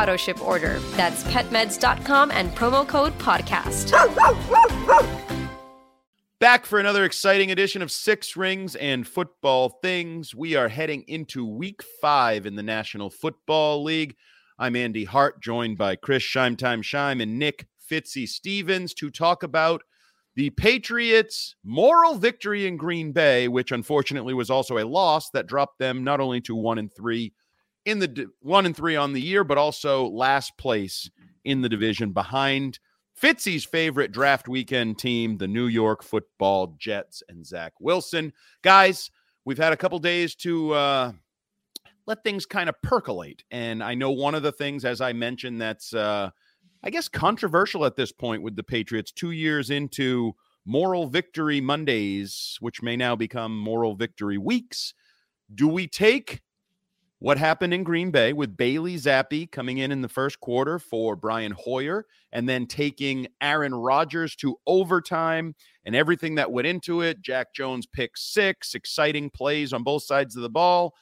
auto ship order. That's petmeds.com and promo code podcast. Back for another exciting edition of Six Rings and Football Things. We are heading into week five in the National Football League. I'm Andy Hart, joined by Chris Scheim Time Scheim and Nick Fitzy Stevens to talk about the Patriots' moral victory in Green Bay, which unfortunately was also a loss that dropped them not only to one and three in the one and three on the year, but also last place in the division behind Fitzy's favorite draft weekend team, the New York Football Jets and Zach Wilson. Guys, we've had a couple days to uh, let things kind of percolate, and I know one of the things, as I mentioned, that's uh, I guess controversial at this point with the Patriots, two years into moral victory Mondays, which may now become moral victory weeks. Do we take what happened in Green Bay with Bailey Zappe coming in in the first quarter for Brian Hoyer and then taking Aaron Rodgers to overtime and everything that went into it. Jack Jones pick six, exciting plays on both sides of the ball.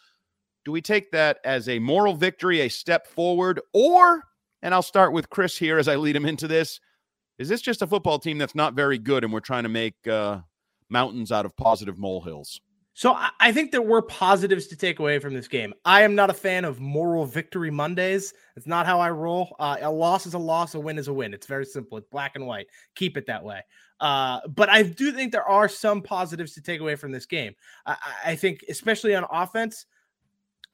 Do we take that as a moral victory, a step forward, or, and I'll start with Chris here as I lead him into this, is this just a football team that's not very good and we're trying to make uh, mountains out of positive molehills? So I think there were positives to take away from this game. I am not a fan of moral victory Mondays. It's not how I roll. Uh, a loss is a loss, a win is a win. It's very simple. It's black and white. Keep it that way. Uh, but I do think there are some positives to take away from this game. I, I think, especially on offense,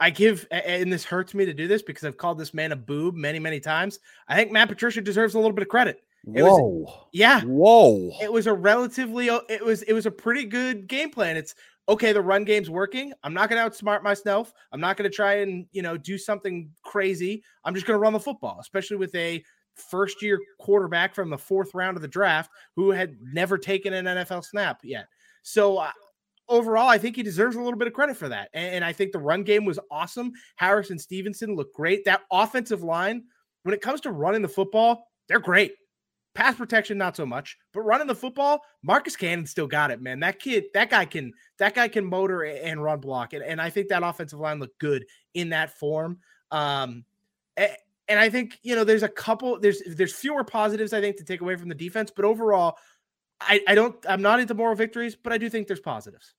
I give, and this hurts me to do this because I've called this man a boob many, many times. I think Matt Patricia deserves a little bit of credit. It Whoa! Was, yeah. Whoa! It was a relatively. It was. It was a pretty good game plan. It's okay, the run game's working. I'm not going to outsmart myself. I'm not going to try and, you know, do something crazy. I'm just going to run the football, especially with a first year quarterback from the fourth round of the draft who had never taken an NFL snap yet. So, uh, overall, I think he deserves a little bit of credit for that. And, and I think the run game was awesome. Harrison Stevenson looked great. That offensive line, when it comes to running the football, they're great. Pass protection, not so much, but running the football, Marcus Cannon still got it, man. That kid, that guy can, that guy can motor and run block, and, and I think that offensive line looked good in that form. Um, and I think you know, there's a couple, there's there's fewer positives I think to take away from the defense, but overall, I, I don't, I'm not into moral victories, but I do think there's positives.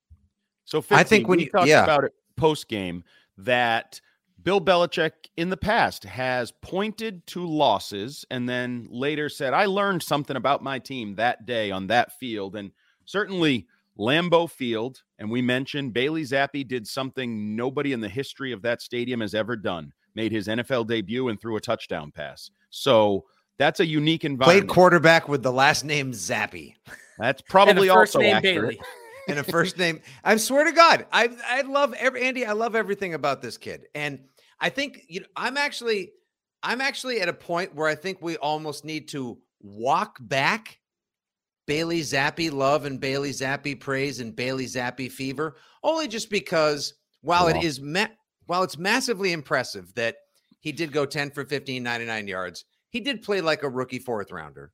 So 15, I think when you talked yeah. about it post game that Bill Belichick in the past has pointed to losses and then later said, I learned something about my team that day on that field. And certainly Lambeau Field, and we mentioned Bailey Zappe did something nobody in the history of that stadium has ever done, made his NFL debut and threw a touchdown pass. So That's a unique environment. Played quarterback with the last name Zappe. That's probably also name accurate. Bailey. and a first name. I swear to God, I I love every Andy. I love everything about this kid, and I think you know I'm actually I'm actually at a point where I think we almost need to walk back Bailey Zappe love and Bailey Zappe praise and Bailey Zappe fever, only just because while it is ma- while it's massively impressive that he did go 10 for 15, 99 yards, he did play like a rookie fourth rounder.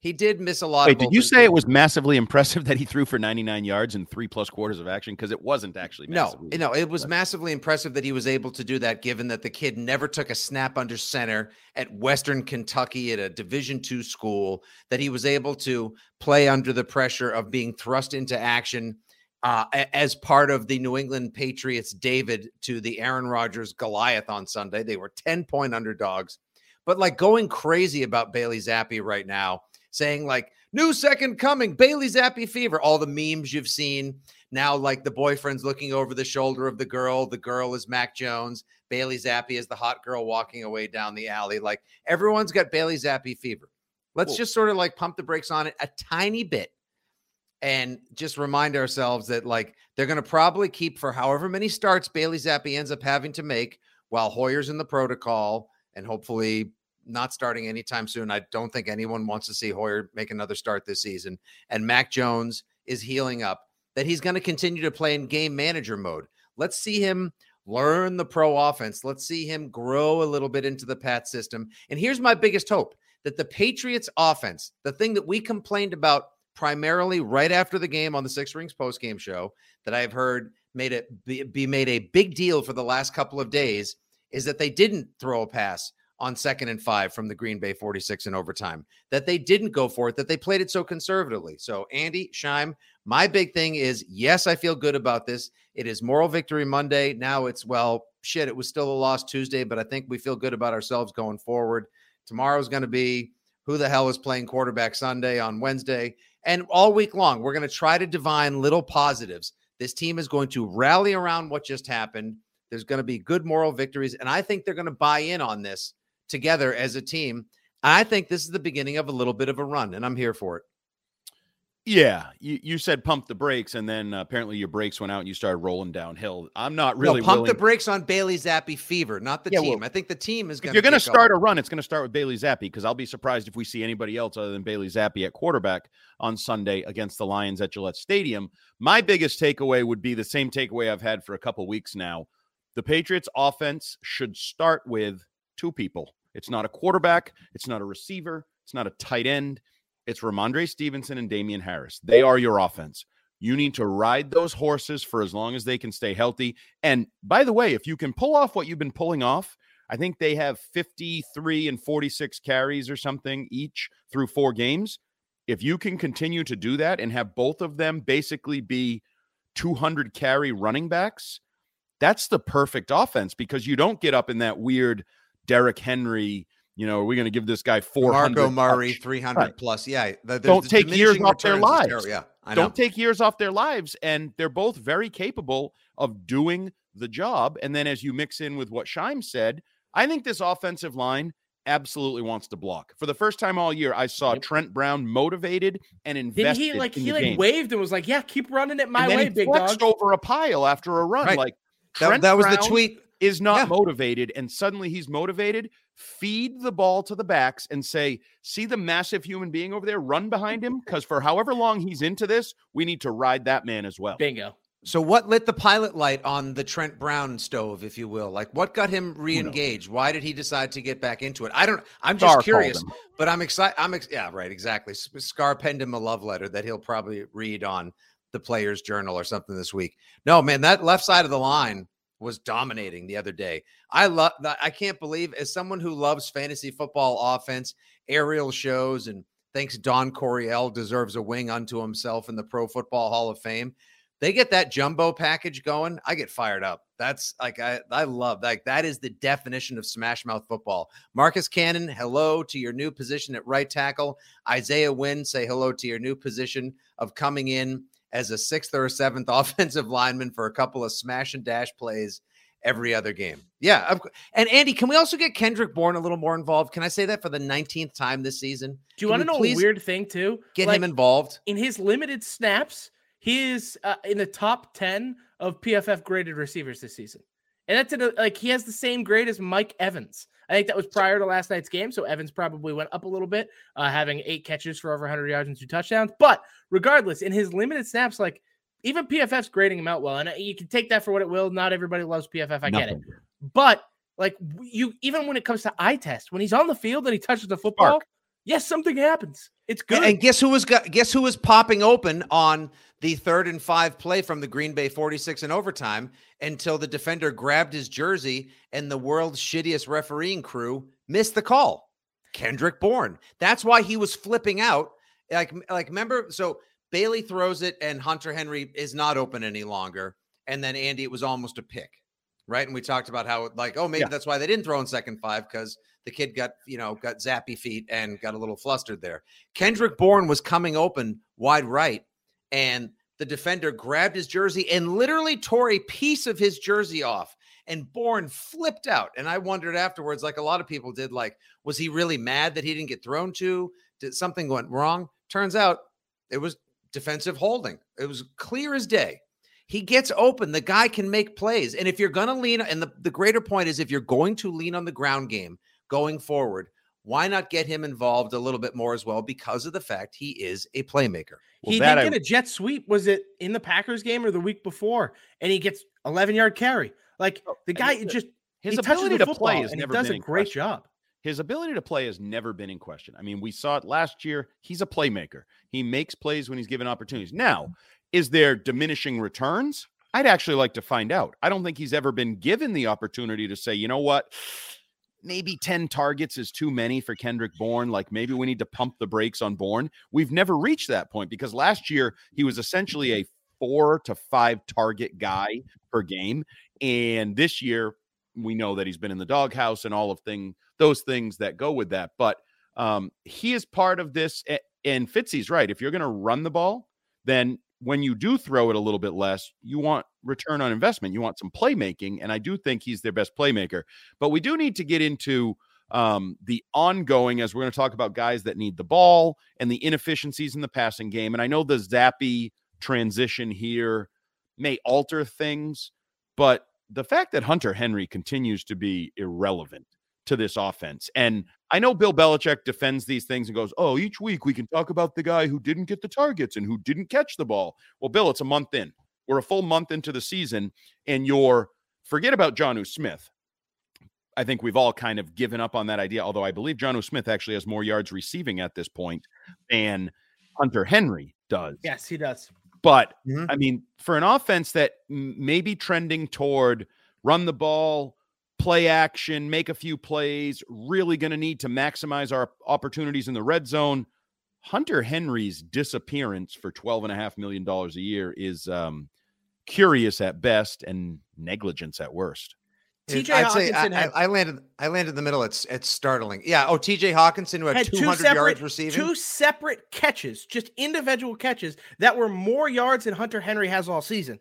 He did miss a lot. Wait, of did you say it was massively impressive that he threw for 99 yards and three plus quarters of action? Because it wasn't actually. No, no, it was massively impressive that he was able to do that, given that the kid never took a snap under center at Western Kentucky at a Division two school. That he was able to play under the pressure of being thrust into action uh, as part of the New England Patriots David to the Aaron Rodgers Goliath on Sunday. They were ten point underdogs, but like going crazy about Bailey Zappe right now, saying like new second coming, Bailey Zappe fever. All the memes you've seen now, like the boyfriend's looking over the shoulder of the girl. The girl is Mac Jones. Bailey Zappe is the hot girl walking away down the alley. Like everyone's got Bailey Zappe fever. Let's Cool. just sort of like pump the brakes on it a tiny bit and just remind ourselves that like they're going to probably keep for however many starts Bailey Zappe ends up having to make while Hoyer's in the protocol and hopefully not starting anytime soon. I don't think anyone wants to see Hoyer make another start this season. And Mac Jones is healing up, that he's going to continue to play in game manager mode. Let's see him learn the pro offense. Let's see him grow a little bit into the Pat system. And here's my biggest hope that the Patriots offense, the thing that we complained about primarily right after the game on the Six Rings post game show that I've heard made it be, be made a big deal for the last couple of days is that they didn't throw a pass on second and five from the Green Bay 46 in overtime, that they didn't go for it, that they played it so conservatively. So, Andy, Scheim, my big thing is yes, I feel good about this. It is moral victory Monday. Now it's, well, shit, it was still a loss Tuesday, but I think we feel good about ourselves going forward. Tomorrow's going to be who the hell is playing quarterback Sunday on Wednesday. And all week long, we're going to try to divine little positives. This team is going to rally around what just happened. There's going to be good moral victories. And I think they're going to buy in on this together as a team. I think this is the beginning of a little bit of a run, and I'm here for it. Yeah, you, you said pump the brakes, and then uh, apparently your brakes went out and you started rolling downhill. I'm not really no, pump willing. the brakes on Bailey Zappe fever, not the Yeah, team. well, I think the team is if going you're going to start a run, it's going to start with Bailey Zappe because I'll be surprised if we see anybody else other than Bailey Zappe at quarterback on Sunday against the Lions at Gillette Stadium. My biggest takeaway would be the same takeaway I've had for a couple weeks now. The Patriots offense should start with two people. It's not a quarterback, it's not a receiver, it's not a tight end. It's Rhamondre Stevenson and Damien Harris. They are your offense. You need to ride those horses for as long as they can stay healthy. And by the way, if you can pull off what you've been pulling off, I think they have 53 and 46 carries or something each through four games. If you can continue to do that and have both of them basically be 200 carry running backs, that's the perfect offense because you don't get up in that weird Derrick Henry, you know, are we going to give this guy 400 Marco Murray, 300 Right. plus. Yeah. the- the- Don't the take years off their lives. Yeah. I don't take years off their lives and they're both very capable of doing the job and then as you mix in with what Scheim said i think this offensive line absolutely wants to block for the first time all year i saw Yep. trent brown motivated and invested. Didn't he like in he like game. waved and was like, "Yeah, keep running it my and then way, he big dog." over a pile after a run Right. like That, Trent that was the tweet. Is not Yeah. motivated and suddenly he's motivated feed the ball to the backs and say see the massive human being over there run behind him because for however long he's into this we need to ride that man as well Bingo. So, what lit the pilot light on the Trent Brown stove, if you will? Like, what got him re-engaged? Why did he decide to get back into it? I don't. I'm just Scar curious, but I'm excited. I'm ex- yeah, right, exactly. S- Scar penned him a love letter that he'll probably read on the Players Journal or something this week. No, man, that left side of the line was dominating the other day. I love. I can't believe, as someone who loves fantasy football offense, aerial shows, and thinks Don Coryell deserves a wing unto himself in the Pro Football Hall of Fame they get that jumbo package going, I get fired up. That's like I I love like that is the definition of smash mouth football. Marcus Cannon, hello to your new position at right tackle. Isaiah Wynn, say hello to your new position of coming in as a sixth or seventh offensive lineman for a couple of smash and dash plays. every other game. Yeah. And Andy, can we also get Kendrick Bourne a little more involved? Can I say that for the 19th time this season? Do you want to know a weird thing too? Get Like, him involved. in his limited snaps, he is uh, in the top 10 of PFF graded receivers this season. And that's a, like he has the same grade as Mike Evans. I think that was prior to last night's game. So Evans probably went up a little bit, uh, having eight catches for over 100 yards and two touchdowns. But regardless, in his limited snaps, like even PFF's grading him out well. And uh, you can take that for what it will. Not everybody loves PFF. I get it. But like you, even when it comes to eye test, when he's on the field and he touches the football, Spark. Yes, something happens. It's good. And guess who was guess who was popping open on the third and five play from the Green Bay 46 in overtime until the defender grabbed his jersey and the world's shittiest refereeing crew missed the call. Kendrick Bourne. That's why he was flipping out. Like like remember so Bailey throws it and Hunter Henry is not open any longer and then Andy it was almost a pick. Right? And we talked about how like oh maybe Yeah. that's why they didn't throw in second five cuz the kid got, you know, got zappy feet and got a little flustered there. Kendrick Bourne was coming open wide right, and the defender grabbed his jersey and literally tore a piece of his jersey off. And Bourne flipped out. And I wondered afterwards, like a lot of people did, like, was he really mad that he didn't get thrown to? Did something went wrong? Turns out it was defensive holding. It was clear as day. He gets open. The guy can make plays. And if you're going to lean, and the, the greater point is if you're going to lean on the ground game going forward, why not get him involved a little bit more as well because of the fact he is a playmaker? Well, he did I- get a jet sweep. Was it in the Packers game or the week before? And he gets 11 yard carry. Like oh, the guy mean, just His he ability the to play is and he never does been a great question. job. His ability to play has never been in question. I mean, we saw it last year. He's a playmaker. He makes plays when he's given opportunities. Now, is there diminishing returns? I'd actually like to find out. I don't think he's ever been given the opportunity to say, you know what? Maybe 10 targets is too many for Kendrick Bourne. Like maybe we need to pump the brakes on Bourne. We've never reached that point because last year he was essentially a four to five target guy per game. And this year, we know that he's been in the doghouse and all of thing those things that go with that. But um, he is part of this. And Fitzy's right. If you're going to run the ball, then when you do throw it a little bit less, you want return on investment. You want some playmaking. And I do think he's their best playmaker. But we do need to get into um, the ongoing, as we're going to talk about guys that need the ball and the inefficiencies in the passing game. And I know the Zappe transition here may alter things, but the fact that Hunter Henry continues to be irrelevant to this offense. And I know Bill Belichick defends these things and goes, Oh, each week we can talk about the guy who didn't get the targets and who didn't catch the ball. Well, Bill, it's a month in. We're a full month into the season, and you're forget about Jonnu Smith. I think we've all kind of given up on that idea, although I believe Jonnu Smith actually has more yards receiving at this point than Hunter Henry does. Yes, he does. But Mhm. I mean, for an offense that may be trending toward run the ball, play action, make a few plays, really going to need to maximize our opportunities in the red zone. Hunter Henry's disappearance for $12.5 million a year is um, curious at best and negligence at worst. TJ I'd say I, had- I landed. I landed in the middle. It's it's startling. Yeah. Oh, TJ Hockenson who had, Had 200 yards receiving. two separate catches, just individual catches that were more yards than Hunter Henry has all season.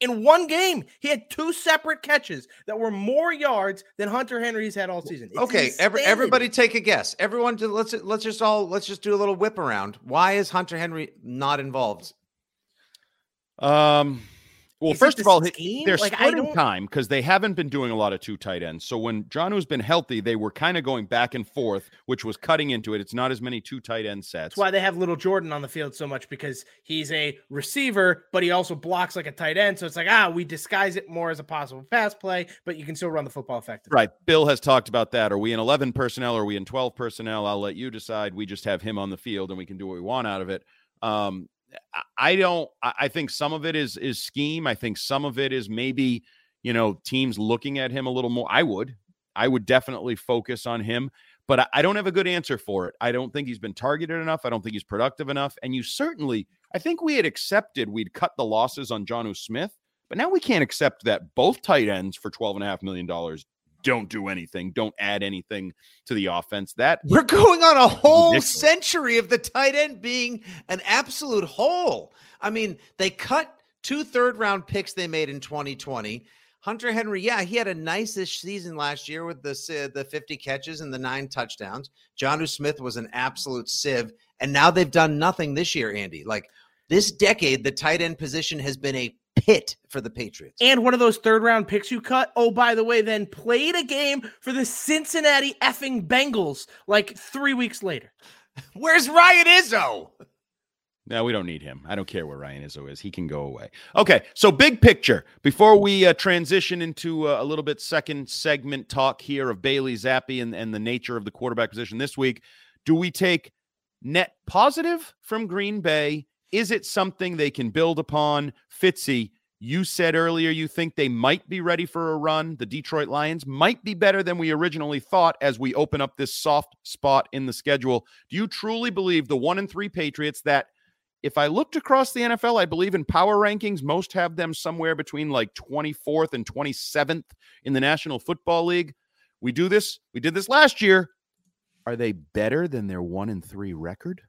In one game, he had two separate catches that were more yards than Hunter Henry's had all season. It's okay. Every, everybody take a guess. Everyone, do, let's let's just all let's just do a little whip around. Why is Hunter Henry not involved? Um, well, Is first of all, scheme? they're Like, splitting time because they haven't been doing a lot of two tight ends. So when Jonnu's been healthy, they were kind of going back and forth, which was cutting into it. It's not as many two tight end sets. That's why they have Lil'Jordan on the field so much because he's a receiver, but he also blocks like a tight end. So it's like, ah, we disguise it more as a possible pass play, but you can still run the football effectively. Right. Bill has talked about that. Are we in 11 personnel? Or are we in 12 personnel? I'll let you decide. We just have him on the field and we can do what we want out of it. Um, I- don't, I think some of it is, is scheme. I think some of it is maybe, you know, teams looking at him a little more. I would, I would definitely focus on him, but I, don't have a good answer for it. I don't think he's been targeted enough. I don't think he's productive enough. And you certainly, I think we had accepted we'd cut the losses on Jonnu Smith, but now we can't accept that both tight ends for $12.5 million don't do anything, don't add anything to the offense. That We're going on a whole Ridiculous. century of the tight end being an absolute hole. I mean, they cut two third round picks they made in 2020. Hunter Henry, yeah, he had a nice-ish season last year with the uh, the 50 catches and the nine touchdowns. Jonnu Smith was an absolute sieve, and now they've done nothing this year, Andy. Like this decade, the tight end position has been a pit for the Patriots. And one of those third round picks you cut, oh, by the way, then played a game for the Cincinnati effing Bengals like three weeks later. Where's Ryan Izzo? No, we don't need him. I don't care where Ryan Izzo is. He can go away. Okay, so big picture. Before we uh, transition into uh, a little bit second segment talk here of Bailey Zappe and, and the nature of the quarterback position this week, do we take net positive from Green Bay? Is it something they can build upon? Fitzy, you said earlier you think they might be ready for a run. The Detroit Lions might be better than we originally thought as we open up this soft spot in the schedule. Do you truly believe the one and three Patriots that – if I looked across the NFL, I believe in power rankings, most have them somewhere between like 24th and 27th in the National Football League. We do this, we did this last year. Are they better than their one and three record?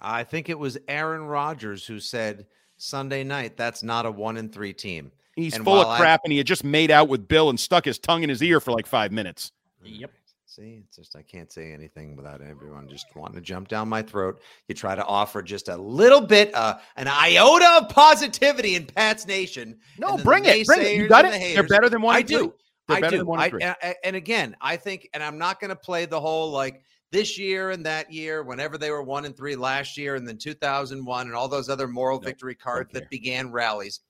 I think it was Aaron Rodgers who said Sunday night that's not a one and three team. He's and full of crap I, and he had just made out with Bill and stuck his tongue in his ear for like five minutes. Yep. See, it's just I can't say anything without everyone just wanting to jump down my throat. You try to offer just a little bit, uh, an iota of positivity in Pat's Nation. No, bring it, bring it. You got it. The They're better than one. I do. I do. I, and, and again, I think, and I'm not going to play the whole like this year and that year, whenever they were one and three last year, and then 2001, and all those other moral nope, victory cards that began rallies.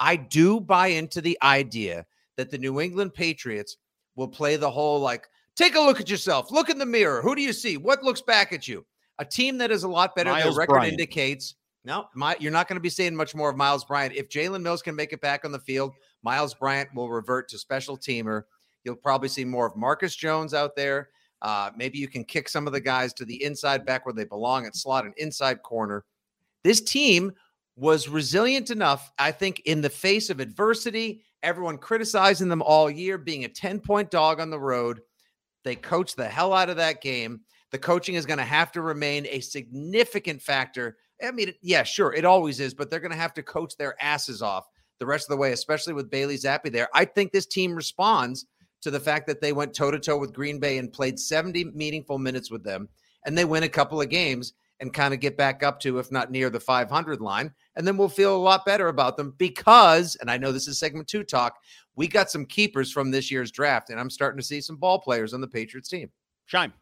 I do buy into the idea that the New England Patriots will play the whole like Take a look at yourself. Look in the mirror. Who do you see? What looks back at you? A team that is a lot better. Myles record Bryant. indicates. No, my, you're not going to be seeing much more of Myles Bryant. If Jalen Mills can make it back on the field, Myles Bryant will revert to special teamer. You'll probably see more of Marcus Jones out there. Uh, maybe you can kick some of the guys to the inside back where they belong at slot and inside corner. This team was resilient enough, I think, in the face of adversity, everyone criticizing them all year, being a 10 point dog on the road. They coach the hell out of that game. The coaching is going to have to remain a significant factor. I mean, yeah, sure, it always is, but they're going to have to coach their asses off the rest of the way, especially with Bailey Zappe there. I think this team responds to the fact that they went toe to toe with Green Bay and played 70 meaningful minutes with them, and they win a couple of games and kind of get back up to, if not near the 500 line. And then we'll feel a lot better about them because, and I know this is segment two talk, we got some keepers from this year's draft, and I'm starting to see some ball players on the Patriots team. Shine.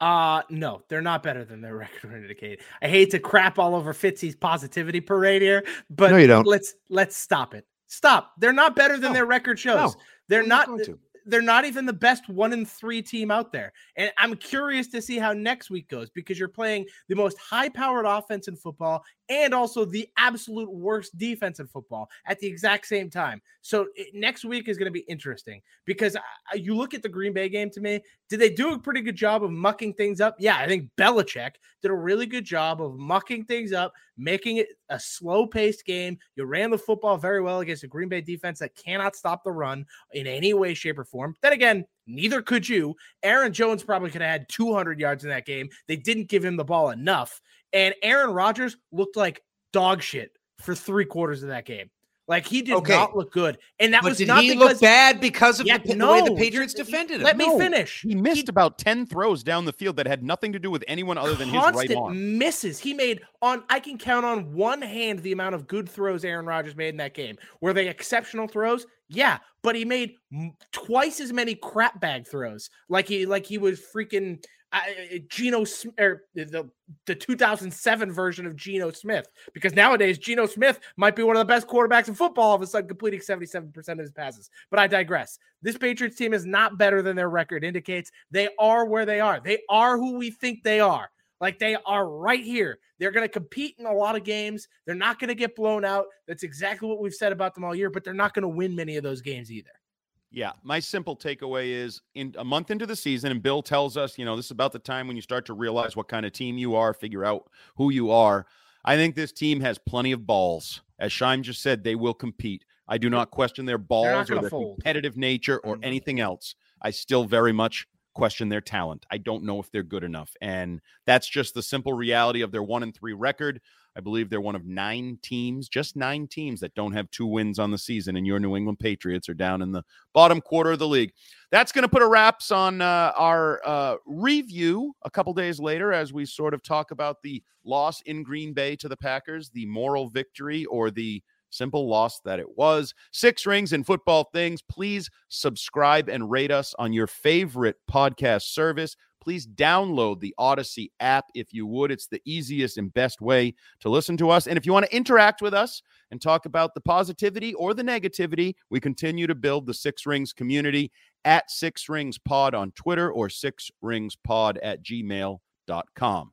Uh no, they're not better than their record would indicate. I hate to crap all over Fitzy's positivity parade here, but no, you don't. let's let's stop it. Stop. They're not better than no. their record shows. No, they're I'm not. not they're not even the best one in three team out there. And I'm curious to see how next week goes because you're playing the most high powered offense in football and also the absolute worst defense in football at the exact same time. So it, next week is going to be interesting because I, you look at the Green Bay game to me. Did they do a pretty good job of mucking things up? Yeah, I think Belichick did a really good job of mucking things up, making it a slow paced game. You ran the football very well against a Green Bay defense that cannot stop the run in any way, shape, or form. Then again, neither could you. Aaron Jones probably could have had 200 yards in that game. They didn't give him the ball enough. And Aaron Rodgers looked like dog shit for three quarters of that game. Like he did okay. not look good, and that but was did not he because, look bad because of yeah, the, no, the, way the Patriots defended him. Let no. me finish. He missed he, about ten throws down the field that had nothing to do with anyone other than his right arm. Misses. He made on. I can count on one hand the amount of good throws Aaron Rodgers made in that game. Were they exceptional throws? Yeah, but he made twice as many crap bag throws. Like he like he was freaking Geno or er, the the 2007 version of Geno Smith because nowadays Geno Smith might be one of the best quarterbacks in football all of a sudden completing 77% of his passes. But I digress. This Patriots team is not better than their record indicates. They are where they are. They are who we think they are. Like they are right here. They're going to compete in a lot of games. They're not going to get blown out. That's exactly what we've said about them all year, but they're not going to win many of those games either. Yeah, my simple takeaway is in a month into the season, and Bill tells us, you know, this is about the time when you start to realize what kind of team you are, figure out who you are. I think this team has plenty of balls. As Scheim just said, they will compete. I do not question their balls or their fold. competitive nature or mm-hmm. anything else. I still very much question their talent. I don't know if they're good enough. And that's just the simple reality of their one and three record. I believe they're one of nine teams, just nine teams that don't have two wins on the season. And your New England Patriots are down in the bottom quarter of the league. That's going to put a wraps on uh, our uh, review a couple days later as we sort of talk about the loss in Green Bay to the Packers, the moral victory or the simple loss that it was. Six rings and football things. Please subscribe and rate us on your favorite podcast service. Please download the Audacy app if you would. It's the easiest and best way to listen to us. And if you want to interact with us and talk about the positivity or the negativity, we continue to build the Six Rings community at Six Rings Pod on Twitter or Six Rings Pod at gmail.com.